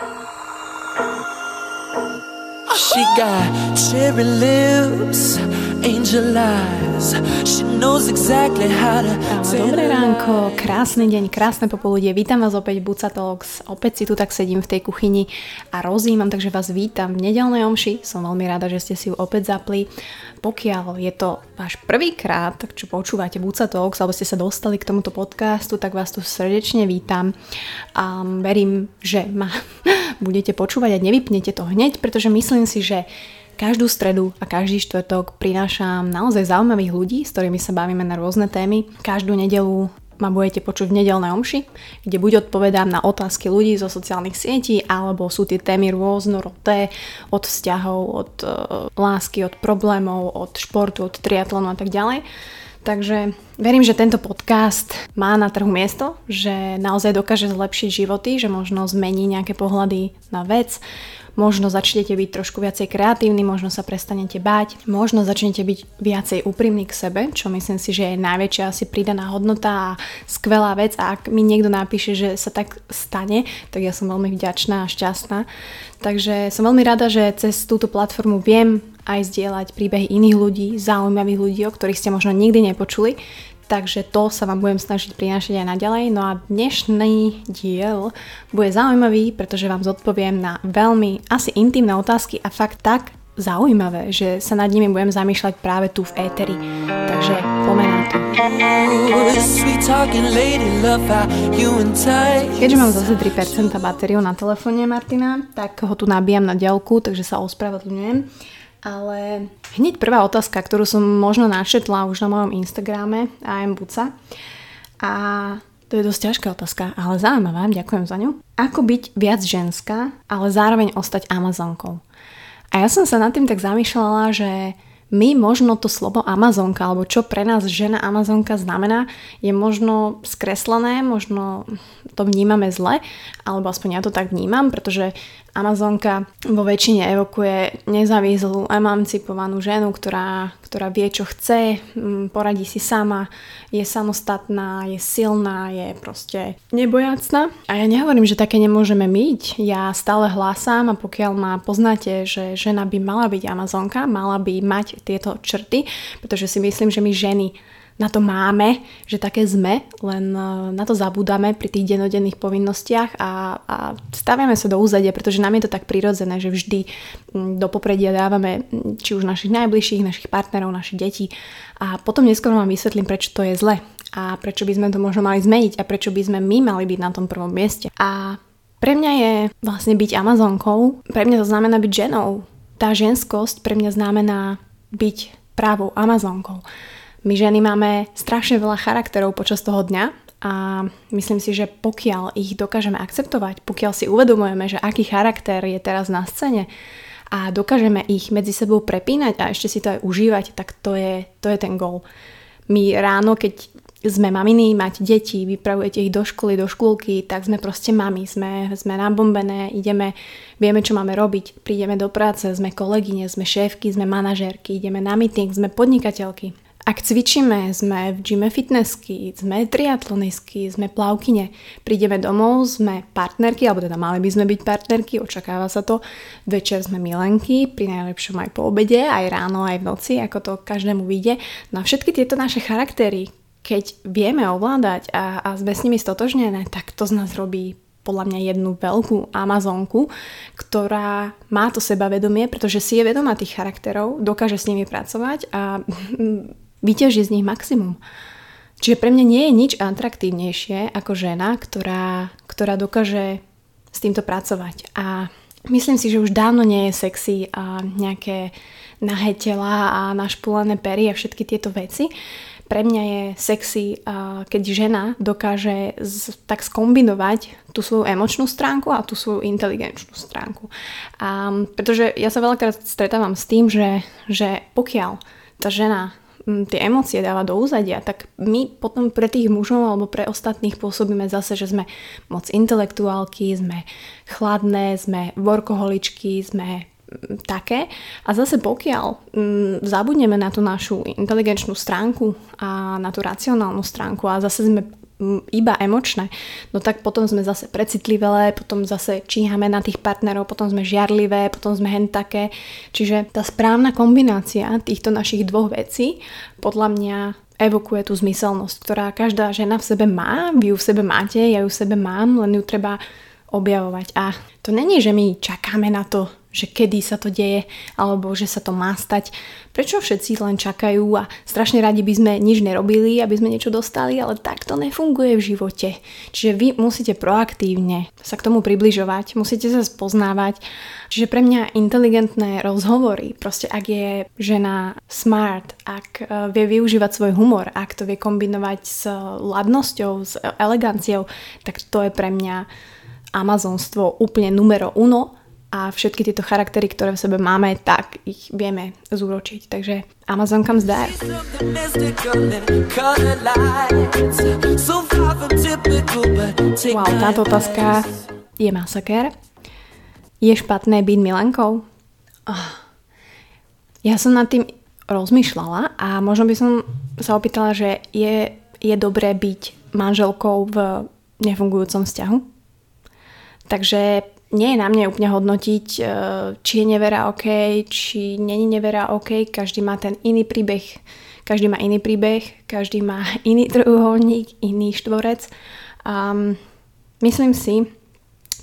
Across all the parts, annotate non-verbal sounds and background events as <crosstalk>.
She got cherry lips, angel eyes. She knows exactly how to Dobré ránko, krásny deň, krásne popoludie. Vítam vás opäť Buca Talks. Opäť si tu tak sedím v tej kuchyni a rozímam, takže vás vítam v nedelnej omši. Som veľmi rada, že ste si ju opäť zapli. Pokiaľ je to váš prvýkrát, čo počúvate Buca Talks, alebo ste sa dostali k tomuto podcastu, tak vás tu srdečne vítam. A verím, že ma <laughs> budete počúvať a nevypnete to hneď, pretože myslím si, že každú stredu a každý štvrtok prinášam naozaj zaujímavých ľudí, s ktorými sa bavíme na rôzne témy. Každú nedelu ma budete počuť v nedelnej omši, kde buď odpovedám na otázky ľudí zo sociálnych sietí, alebo sú tie témy rôznorodé od vzťahov, od uh, lásky, od problémov, od športu, od triatlonu a tak ďalej. Takže verím, že tento podcast má na trhu miesto, že naozaj dokáže zlepšiť životy, že možno zmení nejaké pohľady na vec, možno začnete byť trošku viacej kreatívni, možno sa prestanete báť, možno začnete byť viacej úprimní k sebe, čo myslím si, že je najväčšia asi pridaná hodnota a skvelá vec a ak mi niekto napíše, že sa tak stane, tak ja som veľmi vďačná a šťastná. Takže som veľmi rada, že cez túto platformu viem aj zdieľať príbehy iných ľudí, zaujímavých ľudí, o ktorých ste možno nikdy nepočuli. Takže to sa vám budem snažiť prinášať aj naďalej. No a dnešný diel bude zaujímavý, pretože vám zodpoviem na veľmi asi intimné otázky a fakt tak zaujímavé, že sa nad nimi budem zamýšľať práve tu v éteri. Takže poďme na to. Keďže mám zase 3% batériu na telefóne Martina, tak ho tu nabíjam na diaľku, takže sa ospravedlňujem. Ale hneď prvá otázka, ktorú som možno našetla už na mojom Instagrame AM Buca. A to je dosť ťažká otázka, ale zaujímavá, ďakujem za ňu. Ako byť viac ženská, ale zároveň ostať Amazonkou? A ja som sa nad tým tak zamýšľala, že my možno to slovo Amazonka, alebo čo pre nás žena Amazonka znamená, je možno skreslené, možno to vnímame zle, alebo aspoň ja to tak vnímam, pretože Amazonka vo väčšine evokuje nezávislú, emancipovanú ženu, ktorá, ktorá vie, čo chce, poradí si sama, je samostatná, je silná, je proste nebojacná. A ja nehovorím, že také nemôžeme myť. Ja stále hlásam a pokiaľ ma poznáte, že žena by mala byť Amazonka, mala by mať tieto črty, pretože si myslím, že my ženy na to máme, že také sme, len e, na to zabúdame pri tých denodenných povinnostiach a, a staviame sa do úzadia, pretože nám je to tak prirodzené, že vždy do popredia dávame či už našich najbližších, našich partnerov, našich detí a potom neskôr vám vysvetlím, prečo to je zle a prečo by sme to možno mali zmeniť a prečo by sme my mali byť na tom prvom mieste. A pre mňa je vlastne byť Amazonkou, pre mňa to znamená byť ženou. Tá ženskosť pre mňa znamená byť právou Amazonkou. My ženy máme strašne veľa charakterov počas toho dňa a myslím si, že pokiaľ ich dokážeme akceptovať, pokiaľ si uvedomujeme, že aký charakter je teraz na scéne a dokážeme ich medzi sebou prepínať a ešte si to aj užívať, tak to je, to je ten gol. My ráno, keď sme maminy, máte deti, vypravujete ich do školy, do škôlky, tak sme proste mami, sme, sme nabombené, ideme, vieme, čo máme robiť, prídeme do práce, sme kolegyne, sme šéfky, sme manažérky, ideme na meeting, sme podnikateľky. Ak cvičíme, sme v gyme fitnessky, sme triatlonistky, sme plavkyne, prídeme domov, sme partnerky, alebo teda mali by sme byť partnerky, očakáva sa to, večer sme milenky, pri najlepšom aj po obede, aj ráno, aj v noci, ako to každému vyjde. No a všetky tieto naše charaktery, keď vieme ovládať a, a sme s nimi stotožnené, tak to z nás robí podľa mňa jednu veľkú Amazonku, ktorá má to sebavedomie, pretože si je vedomá tých charakterov, dokáže s nimi pracovať a <laughs> vyťaží z nich maximum. Čiže pre mňa nie je nič atraktívnejšie ako žena, ktorá, ktorá dokáže s týmto pracovať. A myslím si, že už dávno nie je sexy a nejaké nahé tela a našpulané pery a všetky tieto veci. Pre mňa je sexy, keď žena dokáže z, tak skombinovať tú svoju emočnú stránku a tú svoju inteligenčnú stránku. A, pretože ja sa veľakrát stretávam s tým, že, že pokiaľ tá žena tie emócie dáva do úzadia, tak my potom pre tých mužov alebo pre ostatných pôsobíme zase, že sme moc intelektuálky, sme chladné, sme workoholičky, sme také. A zase pokiaľ m, zabudneme na tú našu inteligenčnú stránku a na tú racionálnu stránku a zase sme iba emočné, no tak potom sme zase precitlivé, potom zase číhame na tých partnerov, potom sme žiarlivé, potom sme hen také. Čiže tá správna kombinácia týchto našich dvoch vecí podľa mňa evokuje tú zmyselnosť, ktorá každá žena v sebe má, vy ju v sebe máte, ja ju v sebe mám, len ju treba objavovať. A to není, že my čakáme na to, že kedy sa to deje, alebo že sa to má stať. Prečo všetci len čakajú a strašne radi by sme nič nerobili, aby sme niečo dostali, ale tak to nefunguje v živote. Čiže vy musíte proaktívne sa k tomu približovať, musíte sa spoznávať. Čiže pre mňa inteligentné rozhovory, proste ak je žena smart, ak e, vie využívať svoj humor, ak to vie kombinovať s ladnosťou, s eleganciou, tak to je pre mňa amazonstvo úplne numero uno a všetky tieto charaktery, ktoré v sebe máme, tak ich vieme zúročiť. Takže Amazon comes there. Wow, táto otázka je masaker. Je špatné byť milankou? Oh. Ja som nad tým rozmýšľala a možno by som sa opýtala, že je, je dobré byť manželkou v nefungujúcom vzťahu? Takže nie je na mne úplne hodnotiť, e, či je nevera OK, či není nevera OK. Každý má ten iný príbeh, každý má iný príbeh, každý má <laughs> iný trojuholník, iný štvorec. Um, myslím si,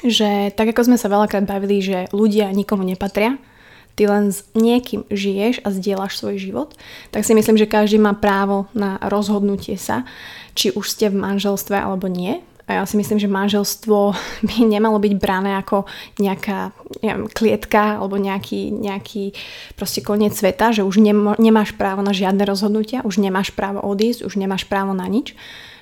že tak ako sme sa veľakrát bavili, že ľudia nikomu nepatria, ty len s niekým žiješ a zdieľaš svoj život, tak si myslím, že každý má právo na rozhodnutie sa, či už ste v manželstve alebo nie. A ja si myslím, že manželstvo by nemalo byť brané ako nejaká neviem, klietka alebo nejaký, nejaký proste koniec sveta, že už nemáš právo na žiadne rozhodnutia, už nemáš právo odísť, už nemáš právo na nič.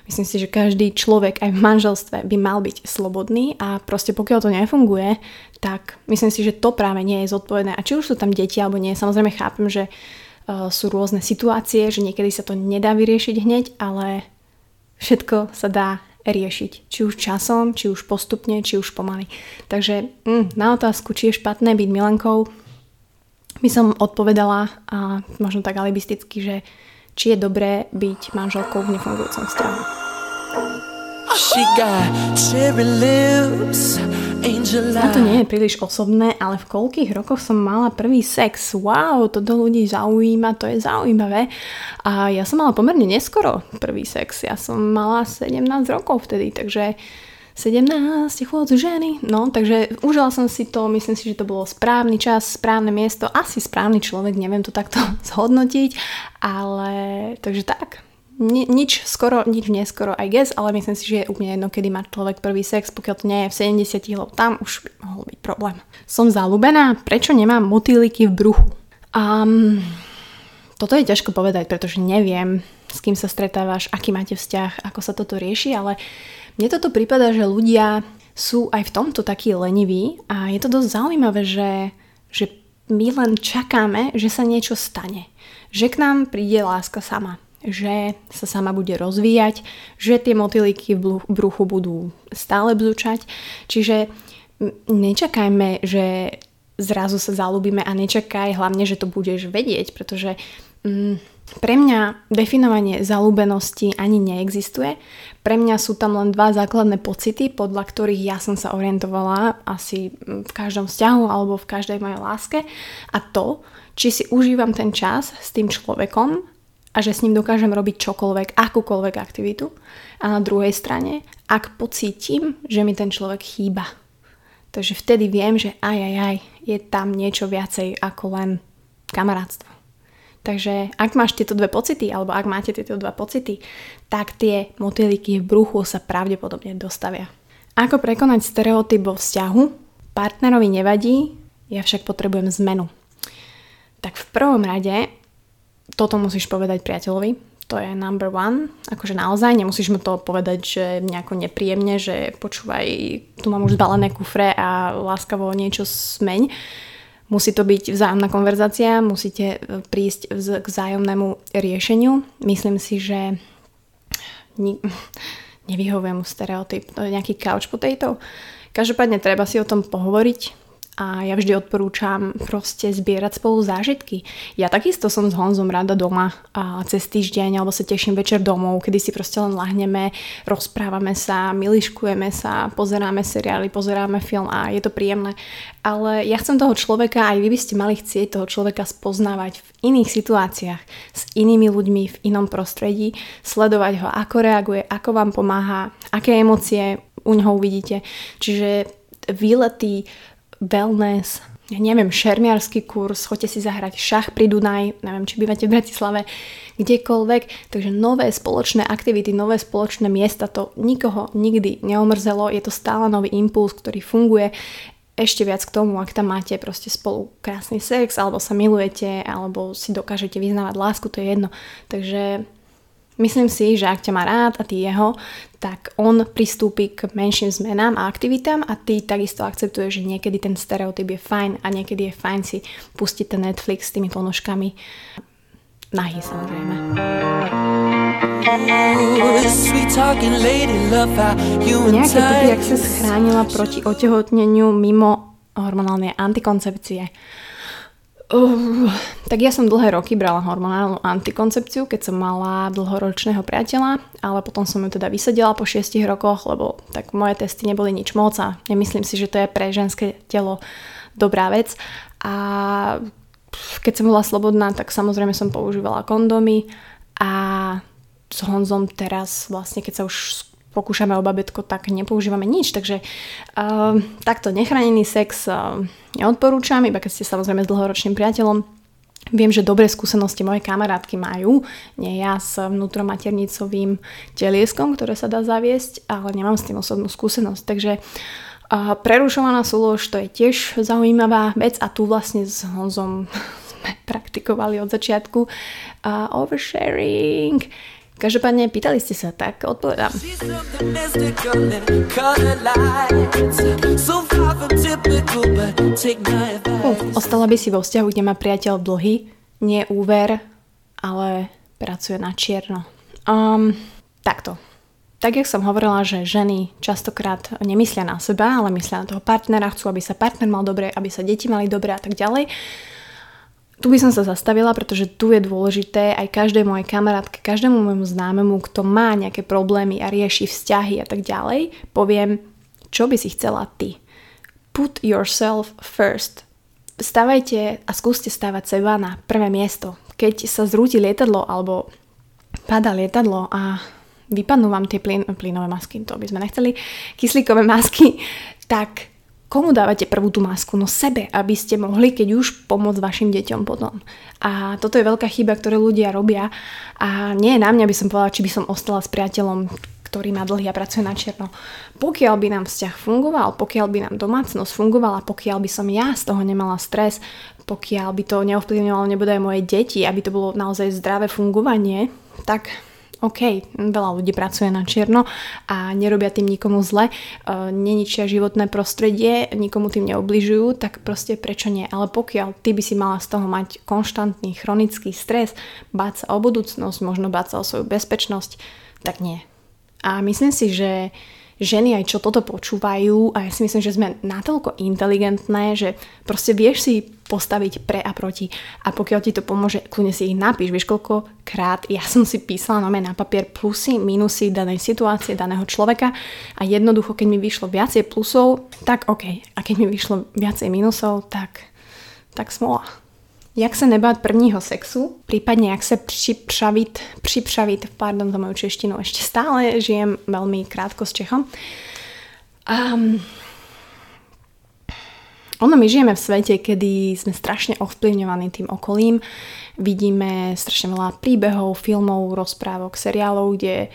Myslím si, že každý človek aj v manželstve by mal byť slobodný a proste pokiaľ to nefunguje, tak myslím si, že to práve nie je zodpovedné. A či už sú tam deti alebo nie, samozrejme chápem, že uh, sú rôzne situácie, že niekedy sa to nedá vyriešiť hneď, ale všetko sa dá riešiť. Či už časom, či už postupne, či už pomaly. Takže mm, na otázku, či je špatné byť milenkou, by som odpovedala a možno tak alibisticky, že či je dobré byť manželkou v nefungujúcom vzťahu. Na to nie je príliš osobné, ale v koľkých rokoch som mala prvý sex? Wow, to do ľudí zaujíma, to je zaujímavé. A ja som mala pomerne neskoro prvý sex. Ja som mala 17 rokov vtedy, takže 17 chôdzu ženy. No, takže užila som si to, myslím si, že to bolo správny čas, správne miesto, asi správny človek, neviem to takto <laughs> zhodnotiť, ale takže tak, Ni, nič skoro, nič neskoro, I guess, ale myslím si, že je úplne jedno, kedy má človek prvý sex, pokiaľ to nie je v 70 lebo tam už by mohol byť problém. Som zalúbená, prečo nemám motýliky v bruchu? Um, toto je ťažko povedať, pretože neviem, s kým sa stretávaš, aký máte vzťah, ako sa toto rieši, ale mne toto prípada, že ľudia sú aj v tomto takí leniví a je to dosť zaujímavé, že, že my len čakáme, že sa niečo stane. Že k nám príde láska sama že sa sama bude rozvíjať, že tie motýliky v bruchu budú stále bzučať. Čiže nečakajme, že zrazu sa zalúbime a nečakaj hlavne, že to budeš vedieť, pretože mm, pre mňa definovanie zalúbenosti ani neexistuje. Pre mňa sú tam len dva základné pocity, podľa ktorých ja som sa orientovala asi v každom vzťahu alebo v každej mojej láske. A to, či si užívam ten čas s tým človekom a že s ním dokážem robiť čokoľvek, akúkoľvek aktivitu. A na druhej strane, ak pocítim, že mi ten človek chýba. Takže vtedy viem, že aj, aj, aj, je tam niečo viacej ako len kamarátstvo. Takže ak máš tieto dve pocity, alebo ak máte tieto dva pocity, tak tie motýliky v bruchu sa pravdepodobne dostavia. Ako prekonať stereotyp vo vzťahu? Partnerovi nevadí, ja však potrebujem zmenu. Tak v prvom rade toto musíš povedať priateľovi, to je number one. Akože naozaj nemusíš mu to povedať, že nejako nepríjemne, že počúvaj, tu mám už zbalené kufre a láskavo niečo smeň. Musí to byť vzájomná konverzácia, musíte e, prísť k vzájomnému riešeniu. Myslím si, že ni- <laughs> nevyhovujem mu stereotyp, to je nejaký couch potato. Každopádne treba si o tom pohovoriť a ja vždy odporúčam proste zbierať spolu zážitky. Ja takisto som s Honzom rada doma a cez týždeň alebo sa teším večer domov, kedy si proste len lahneme, rozprávame sa, miliškujeme sa, pozeráme seriály, pozeráme film a je to príjemné. Ale ja chcem toho človeka, aj vy by ste mali chcieť toho človeka spoznávať v iných situáciách, s inými ľuďmi, v inom prostredí, sledovať ho, ako reaguje, ako vám pomáha, aké emócie u neho uvidíte. Čiže výlety wellness, ja neviem, šermiarský kurz, choďte si zahrať šach pri Dunaj, neviem, či bývate v Bratislave, kdekoľvek. Takže nové spoločné aktivity, nové spoločné miesta, to nikoho nikdy neomrzelo, je to stále nový impuls, ktorý funguje. Ešte viac k tomu, ak tam máte proste spolu krásny sex, alebo sa milujete, alebo si dokážete vyznávať lásku, to je jedno. Takže Myslím si, že ak ťa má rád a ty jeho, tak on pristúpi k menším zmenám a aktivitám a ty takisto akceptuješ, že niekedy ten stereotyp je fajn a niekedy je fajn si pustiť ten Netflix s tými ponožkami. Nahý samozrejme. Nejaké typy, ak sa schránila proti otehotneniu mimo hormonálnej antikoncepcie. Uh, tak ja som dlhé roky brala hormonálnu antikoncepciu, keď som mala dlhoročného priateľa, ale potom som ju teda vysadila po 6 rokoch, lebo tak moje testy neboli nič moc a nemyslím si, že to je pre ženské telo dobrá vec. A keď som bola slobodná, tak samozrejme som používala kondomy a s Honzom teraz vlastne, keď sa už pokúšame o babetko, tak nepoužívame nič. Takže uh, takto nechránený sex uh, neodporúčam, iba keď ste samozrejme s dlhoročným priateľom. Viem, že dobré skúsenosti moje kamarátky majú, nie ja s vnútromaternicovým telieskom, ktoré sa dá zaviesť, ale nemám s tým osobnú skúsenosť. Takže uh, prerušovaná súlož to je tiež zaujímavá vec a tu vlastne s Honzom <laughs> sme praktikovali od začiatku. Uh, oversharing Každopádne pýtali ste sa, tak odpovedám. Uh, ostala by si vo vzťahu, kde má priateľ dlhy, nie úver, ale pracuje na čierno. Um, takto. Tak, jak som hovorila, že ženy častokrát nemyslia na seba, ale myslia na toho partnera, chcú, aby sa partner mal dobre, aby sa deti mali dobre a tak ďalej tu by som sa zastavila, pretože tu je dôležité aj každej mojej kamarátke, každému môjmu známemu, kto má nejaké problémy a rieši vzťahy a tak ďalej, poviem, čo by si chcela ty. Put yourself first. Stavajte a skúste stavať seba na prvé miesto. Keď sa zrúti lietadlo alebo pada lietadlo a vypadnú vám tie plyn, plynové masky, to by sme nechceli, kyslíkové masky, tak komu dávate prvú tú masku? No sebe, aby ste mohli, keď už, pomôcť vašim deťom potom. A toto je veľká chyba, ktoré ľudia robia a nie je na mňa, aby som povedala, či by som ostala s priateľom, ktorý má dlhý a pracuje na čierno. Pokiaľ by nám vzťah fungoval, pokiaľ by nám domácnosť fungovala, pokiaľ by som ja z toho nemala stres, pokiaľ by to neovplyvňovalo nebude aj moje deti, aby to bolo naozaj zdravé fungovanie, tak OK, veľa ľudí pracuje na čierno a nerobia tým nikomu zle, e, neničia životné prostredie, nikomu tým neobližujú, tak proste prečo nie? Ale pokiaľ ty by si mala z toho mať konštantný chronický stres, báť sa o budúcnosť, možno báť sa o svoju bezpečnosť, tak nie. A myslím si, že ženy aj čo toto počúvajú a ja si myslím, že sme natoľko inteligentné, že proste vieš si postaviť pre a proti a pokiaľ ti to pomôže, kľudne si ich napíš, vieš koľkokrát ja som si písala na na papier plusy, minusy danej situácie, daného človeka a jednoducho, keď mi vyšlo viacej plusov, tak OK. A keď mi vyšlo viacej minusov, tak, tak smola. Jak se nebát prvního sexu, prípadne jak sa připravit, připravit, pardon za moju češtinu, ešte stále žijem veľmi krátko s Čechom. Um, ono, my žijeme v svete, kedy sme strašne ovplyvňovaní tým okolím. Vidíme strašne veľa príbehov, filmov, rozprávok, seriálov, kde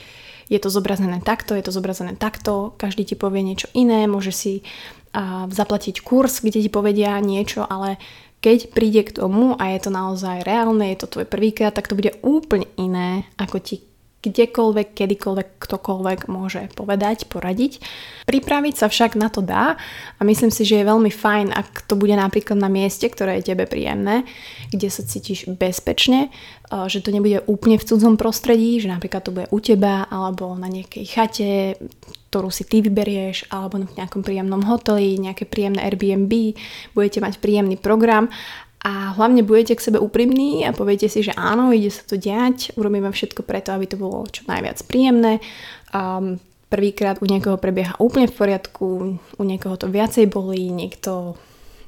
je to zobrazené takto, je to zobrazené takto, každý ti povie niečo iné, môže si uh, zaplatiť kurz, kde ti povedia niečo, ale keď príde k tomu a je to naozaj reálne, je to tvoj prvýkrát, tak to bude úplne iné, ako ti kdekoľvek, kedykoľvek, ktokoľvek môže povedať, poradiť. Pripraviť sa však na to dá a myslím si, že je veľmi fajn, ak to bude napríklad na mieste, ktoré je tebe príjemné, kde sa cítiš bezpečne, že to nebude úplne v cudzom prostredí, že napríklad to bude u teba alebo na nejakej chate, ktorú si ty vyberieš, alebo v nejakom príjemnom hoteli, nejaké príjemné Airbnb, budete mať príjemný program a hlavne budete k sebe úprimní a poviete si, že áno, ide sa to diať, urobíme všetko preto, aby to bolo čo najviac príjemné. Um, prvýkrát u niekoho prebieha úplne v poriadku, u niekoho to viacej bolí, niekto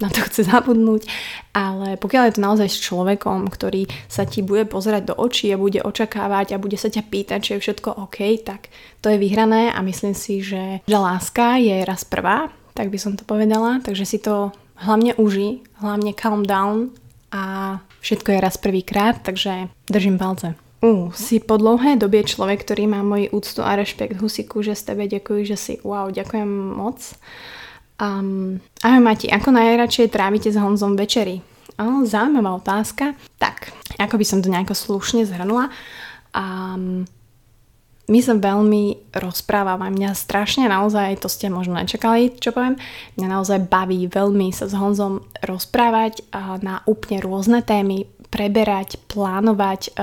na to chce zabudnúť, ale pokiaľ je to naozaj s človekom, ktorý sa ti bude pozerať do očí a bude očakávať a bude sa ťa pýtať, či je všetko OK, tak to je vyhrané a myslím si, že, že láska je raz prvá, tak by som to povedala, takže si to hlavne uži, hlavne calm down a všetko je raz prvýkrát, takže držím palce. Uh, si po dlouhé době človek, ktorý má moji úctu a rešpekt. Husiku, že s tebe ďakujem, že si wow, ďakujem moc. Um, ahoj Mati, ako najradšej trávite s Honzom večery? Oh, zaujímavá otázka. Tak, ako by som to nejako slušne zhrnula. Um, my sa veľmi rozprávame. Mňa strašne naozaj, to ste možno nečakali, čo poviem, mňa naozaj baví veľmi sa s Honzom rozprávať na úplne rôzne témy, preberať, plánovať, e,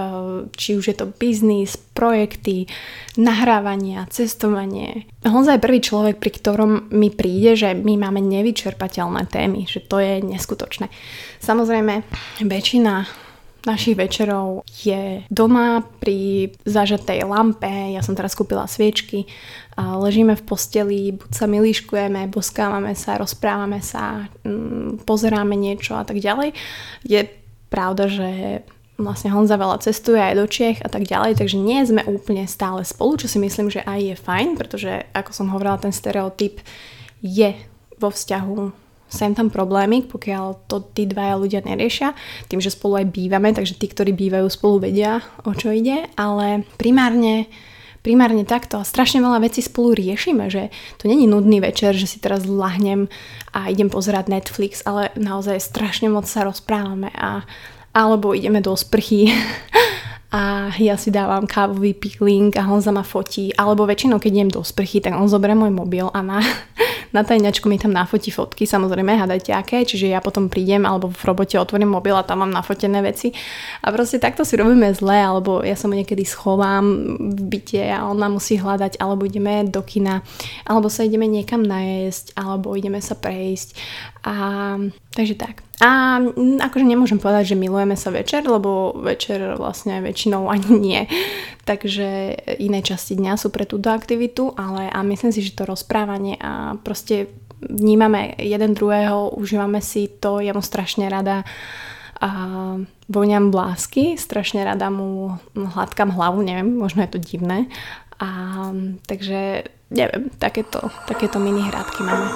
či už je to biznis, projekty, nahrávania, cestovanie. Honza je prvý človek, pri ktorom mi príde, že my máme nevyčerpateľné témy, že to je neskutočné. Samozrejme, väčšina našich večerov je doma pri zažatej lampe, ja som teraz kúpila sviečky, a ležíme v posteli, buď sa milíškujeme, boskávame sa, rozprávame sa, mm, pozeráme niečo a tak ďalej. Je pravda, že vlastne Honza veľa cestuje aj do Čiech a tak ďalej, takže nie sme úplne stále spolu, čo si myslím, že aj je fajn, pretože ako som hovorila, ten stereotyp je vo vzťahu sem tam problémy, pokiaľ to tí dvaja ľudia neriešia, tým, že spolu aj bývame, takže tí, ktorí bývajú spolu vedia, o čo ide, ale primárne primárne takto. A strašne veľa vecí spolu riešime, že to není nudný večer, že si teraz lahnem a idem pozerať Netflix, ale naozaj strašne moc sa rozprávame a alebo ideme do sprchy <laughs> a ja si dávam kávový pickling a Honza ma fotí, alebo väčšinou keď idem do sprchy, tak on zoberie môj mobil a na na tajňačku mi tam nafotí fotky, samozrejme, hádajte aké, čiže ja potom prídem alebo v robote otvorím mobil a tam mám nafotené veci. A proste takto si robíme zle, alebo ja sa mu niekedy schovám v byte a on ma musí hľadať, alebo ideme do kina, alebo sa ideme niekam najesť, alebo ideme sa prejsť a takže tak. A akože nemôžem povedať, že milujeme sa večer, lebo večer vlastne väčšinou ani nie. Takže iné časti dňa sú pre túto aktivitu, ale a myslím si, že to rozprávanie a proste vnímame jeden druhého, užívame si to, ja mu strašne rada a voňam blásky, strašne rada mu hladkám hlavu, neviem, možno je to divné. A, takže neviem, takéto, takéto mini hrádky máme.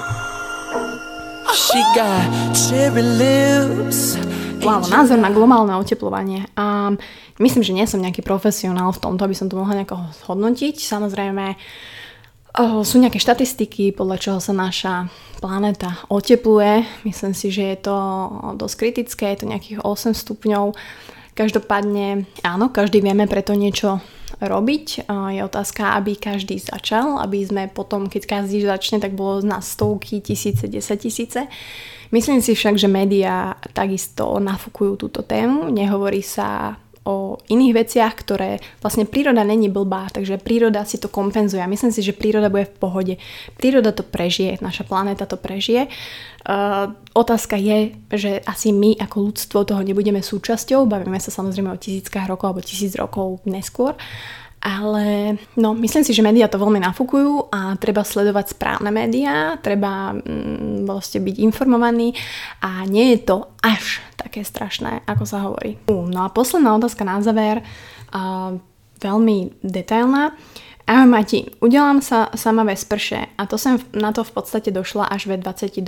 Wow, názor na globálne oteplovanie. A myslím, že nie som nejaký profesionál v tomto, aby som to mohla nejako hodnotiť. Samozrejme, sú nejaké štatistiky, podľa čoho sa naša planéta otepluje. Myslím si, že je to dosť kritické, je to nejakých 8 stupňov. Každopádne, áno, každý vieme preto niečo robiť. Je otázka, aby každý začal, aby sme potom, keď každý začne, tak bolo na stovky, tisíce, desať tisíce. Myslím si však, že médiá takisto nafúkujú túto tému. Nehovorí sa o iných veciach, ktoré vlastne príroda není blbá, takže príroda si to kompenzuje. A myslím si, že príroda bude v pohode. Príroda to prežije, naša planéta to prežije. Uh, otázka je, že asi my ako ľudstvo toho nebudeme súčasťou, bavíme sa samozrejme o tisíckach rokov alebo tisíc rokov neskôr, ale no, myslím si, že médiá to veľmi nafúkujú a treba sledovať správne médiá, treba mm, vlastne byť informovaný a nie je to až také strašné, ako sa hovorí. No a posledná otázka na záver, uh, veľmi detailná. Ahoj Mati, udelám sa sama ve sprše a to som na to v podstate došla až ve 22.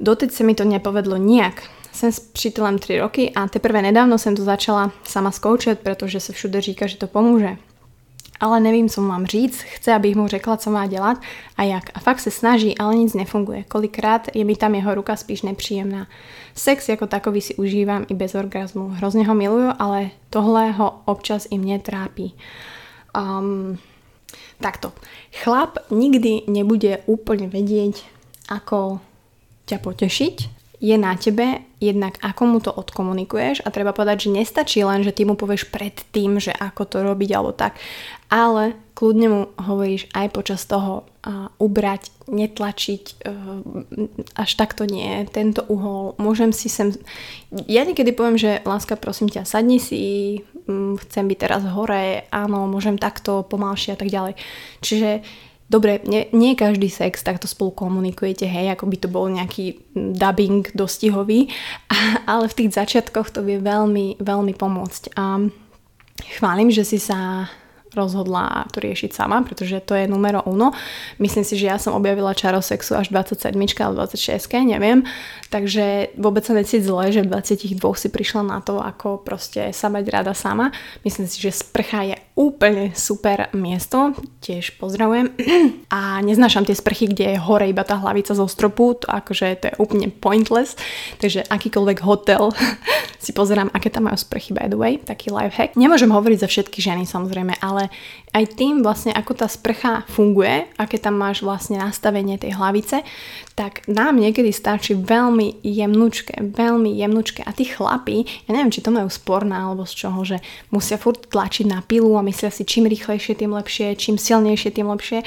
Doteď sa mi to nepovedlo nijak. Jsem s přítelem 3 roky a teprve nedávno jsem to začala sama zkoušet, protože se všude říká, že to pomůže ale nevím, co mu mám říct, chce, abych mu řekla, co má dělat a jak. A fakt se snaží, ale nic nefunguje. Kolikrát je mi tam jeho ruka spíš nepříjemná. Sex jako takový si užívám i bez orgazmu. Hrozně ho miluju, ale tohle ho občas i mě trápí. Um, takto. Chlap nikdy nebude úplne vedieť, ako ťa potešiť. Je na tebe jednak ako mu to odkomunikuješ a treba povedať, že nestačí len, že ty mu povieš predtým, že ako to robiť alebo tak, ale kľudne mu hovoríš aj počas toho uh, ubrať, netlačiť, uh, až takto nie, tento uhol, môžem si sem... Ja niekedy poviem, že láska, prosím ťa, sadni si, um, chcem byť teraz hore, áno, môžem takto, pomalšie a tak ďalej. Čiže Dobre, nie, nie každý sex takto spolu komunikujete, hej, ako by to bol nejaký dubbing dostihový, ale v tých začiatkoch to vie veľmi, veľmi pomôcť. A chválim, že si sa rozhodla to riešiť sama, pretože to je numero uno. Myslím si, že ja som objavila čaro sexu až 27 alebo 26, neviem. Takže vôbec sa necít zle, že v 22 si prišla na to, ako proste sa mať rada sama. Myslím si, že sprcha je úplne super miesto, tiež pozdravujem. <clears throat> A neznášam tie sprchy, kde je hore iba tá hlavica zo stropu, to akože to je úplne pointless. Takže akýkoľvek hotel <laughs> si pozerám, aké tam majú sprchy by the way, taký life hack. Nemôžem hovoriť za všetky ženy samozrejme, ale aj tým vlastne ako tá sprcha funguje, aké tam máš vlastne nastavenie tej hlavice, tak nám niekedy stačí veľmi jemnučké, veľmi jemnučké. A tí chlapí, ja neviem, či to majú sporná alebo z čoho, že musia furt tlačiť na pilu a myslia si čím rýchlejšie, tým lepšie, čím silnejšie, tým lepšie.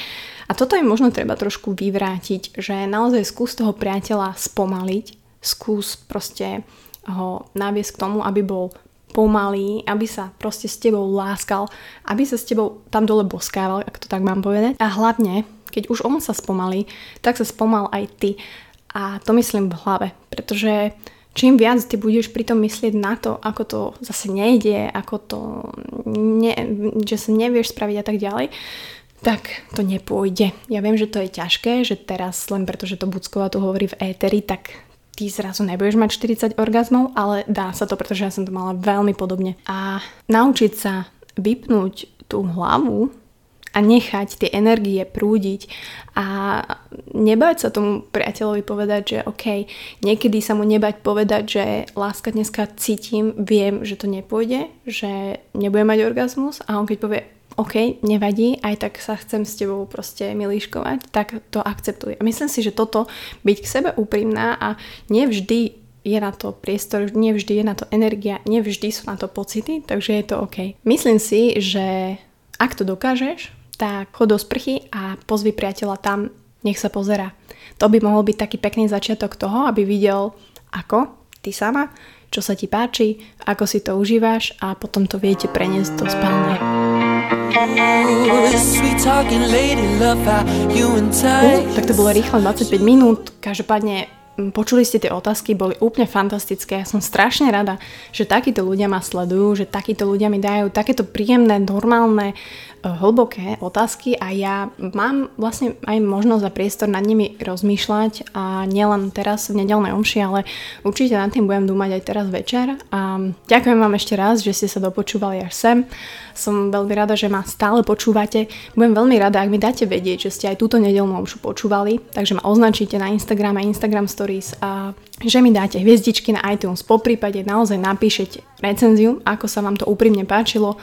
A toto im možno treba trošku vyvrátiť, že naozaj skús toho priateľa spomaliť, skús proste ho naviesť k tomu, aby bol pomalý, aby sa proste s tebou láskal, aby sa s tebou tam dole boskával, ak to tak mám povedať. A hlavne, keď už on sa spomalí, tak sa spomal aj ty. A to myslím v hlave, pretože čím viac ty budeš pritom myslieť na to, ako to zase nejde, ako to, ne, že sa nevieš spraviť a tak ďalej, tak to nepôjde. Ja viem, že to je ťažké, že teraz len preto, že to Bucková tu hovorí v éteri, tak ty zrazu nebudeš mať 40 orgazmov, ale dá sa to, pretože ja som to mala veľmi podobne. A naučiť sa vypnúť tú hlavu a nechať tie energie prúdiť a nebať sa tomu priateľovi povedať, že OK, niekedy sa mu nebať povedať, že láska dneska cítim, viem, že to nepôjde, že nebudem mať orgazmus a on keď povie OK, nevadí, aj tak sa chcem s tebou proste milíškovať, tak to akceptuj. A myslím si, že toto, byť k sebe úprimná a nevždy je na to priestor, nevždy je na to energia, nevždy sú na to pocity, takže je to OK. Myslím si, že ak to dokážeš, tak chod do sprchy a pozvi priateľa tam, nech sa pozera. To by mohol byť taký pekný začiatok toho, aby videl, ako ty sama, čo sa ti páči, ako si to užívaš a potom to viete preniesť do spálne. Tak to bolo rýchlo 25 minút, každopádne počuli ste tie otázky, boli úplne fantastické. Ja som strašne rada, že takíto ľudia ma sledujú, že takíto ľudia mi dajú takéto príjemné, normálne hlboké otázky a ja mám vlastne aj možnosť a priestor nad nimi rozmýšľať a nielen teraz v nedelnej omši, ale určite nad tým budem dúmať aj teraz večer a ďakujem vám ešte raz, že ste sa dopočúvali až sem. Som veľmi rada, že ma stále počúvate. Budem veľmi rada, ak mi dáte vedieť, že ste aj túto nedelnú omšu počúvali, takže ma označíte na Instagram a Instagram Stories a že mi dáte hviezdičky na iTunes. Po prípade naozaj napíšete recenziu, ako sa vám to úprimne páčilo,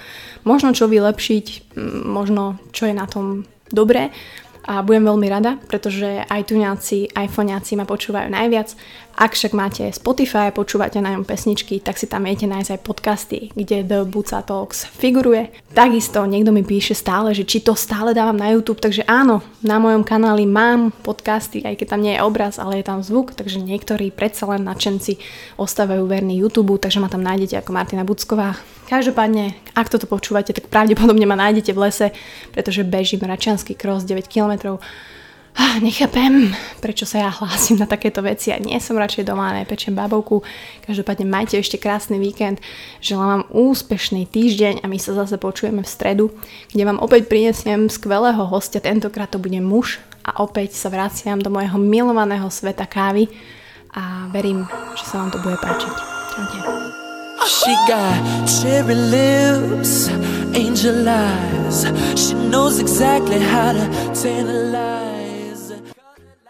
možno čo vylepšiť, možno čo je na tom dobré. A budem veľmi rada, pretože aj tuňáci, iPhoneáci ma počúvajú najviac ak však máte Spotify a počúvate na ňom pesničky, tak si tam viete nájsť aj podcasty, kde The Buca Talks figuruje. Takisto niekto mi píše stále, že či to stále dávam na YouTube, takže áno, na mojom kanáli mám podcasty, aj keď tam nie je obraz, ale je tam zvuk, takže niektorí predsa len nadšenci ostávajú verní YouTube, takže ma tam nájdete ako Martina Bucková. Každopádne, ak toto počúvate, tak pravdepodobne ma nájdete v lese, pretože bežím Račiansky cross 9 km nechápem, prečo sa ja hlásim na takéto veci a nie som radšej doma, nepečem babovku. Každopádne majte ešte krásny víkend, želám vám úspešný týždeň a my sa zase počujeme v stredu, kde vám opäť prinesiem skvelého hostia, tentokrát to bude muž a opäť sa vraciam do môjho milovaného sveta kávy a verím, že sa vám to bude páčiť. Čaute. She got cherry lips, angel eyes. She knows exactly how to tantalize.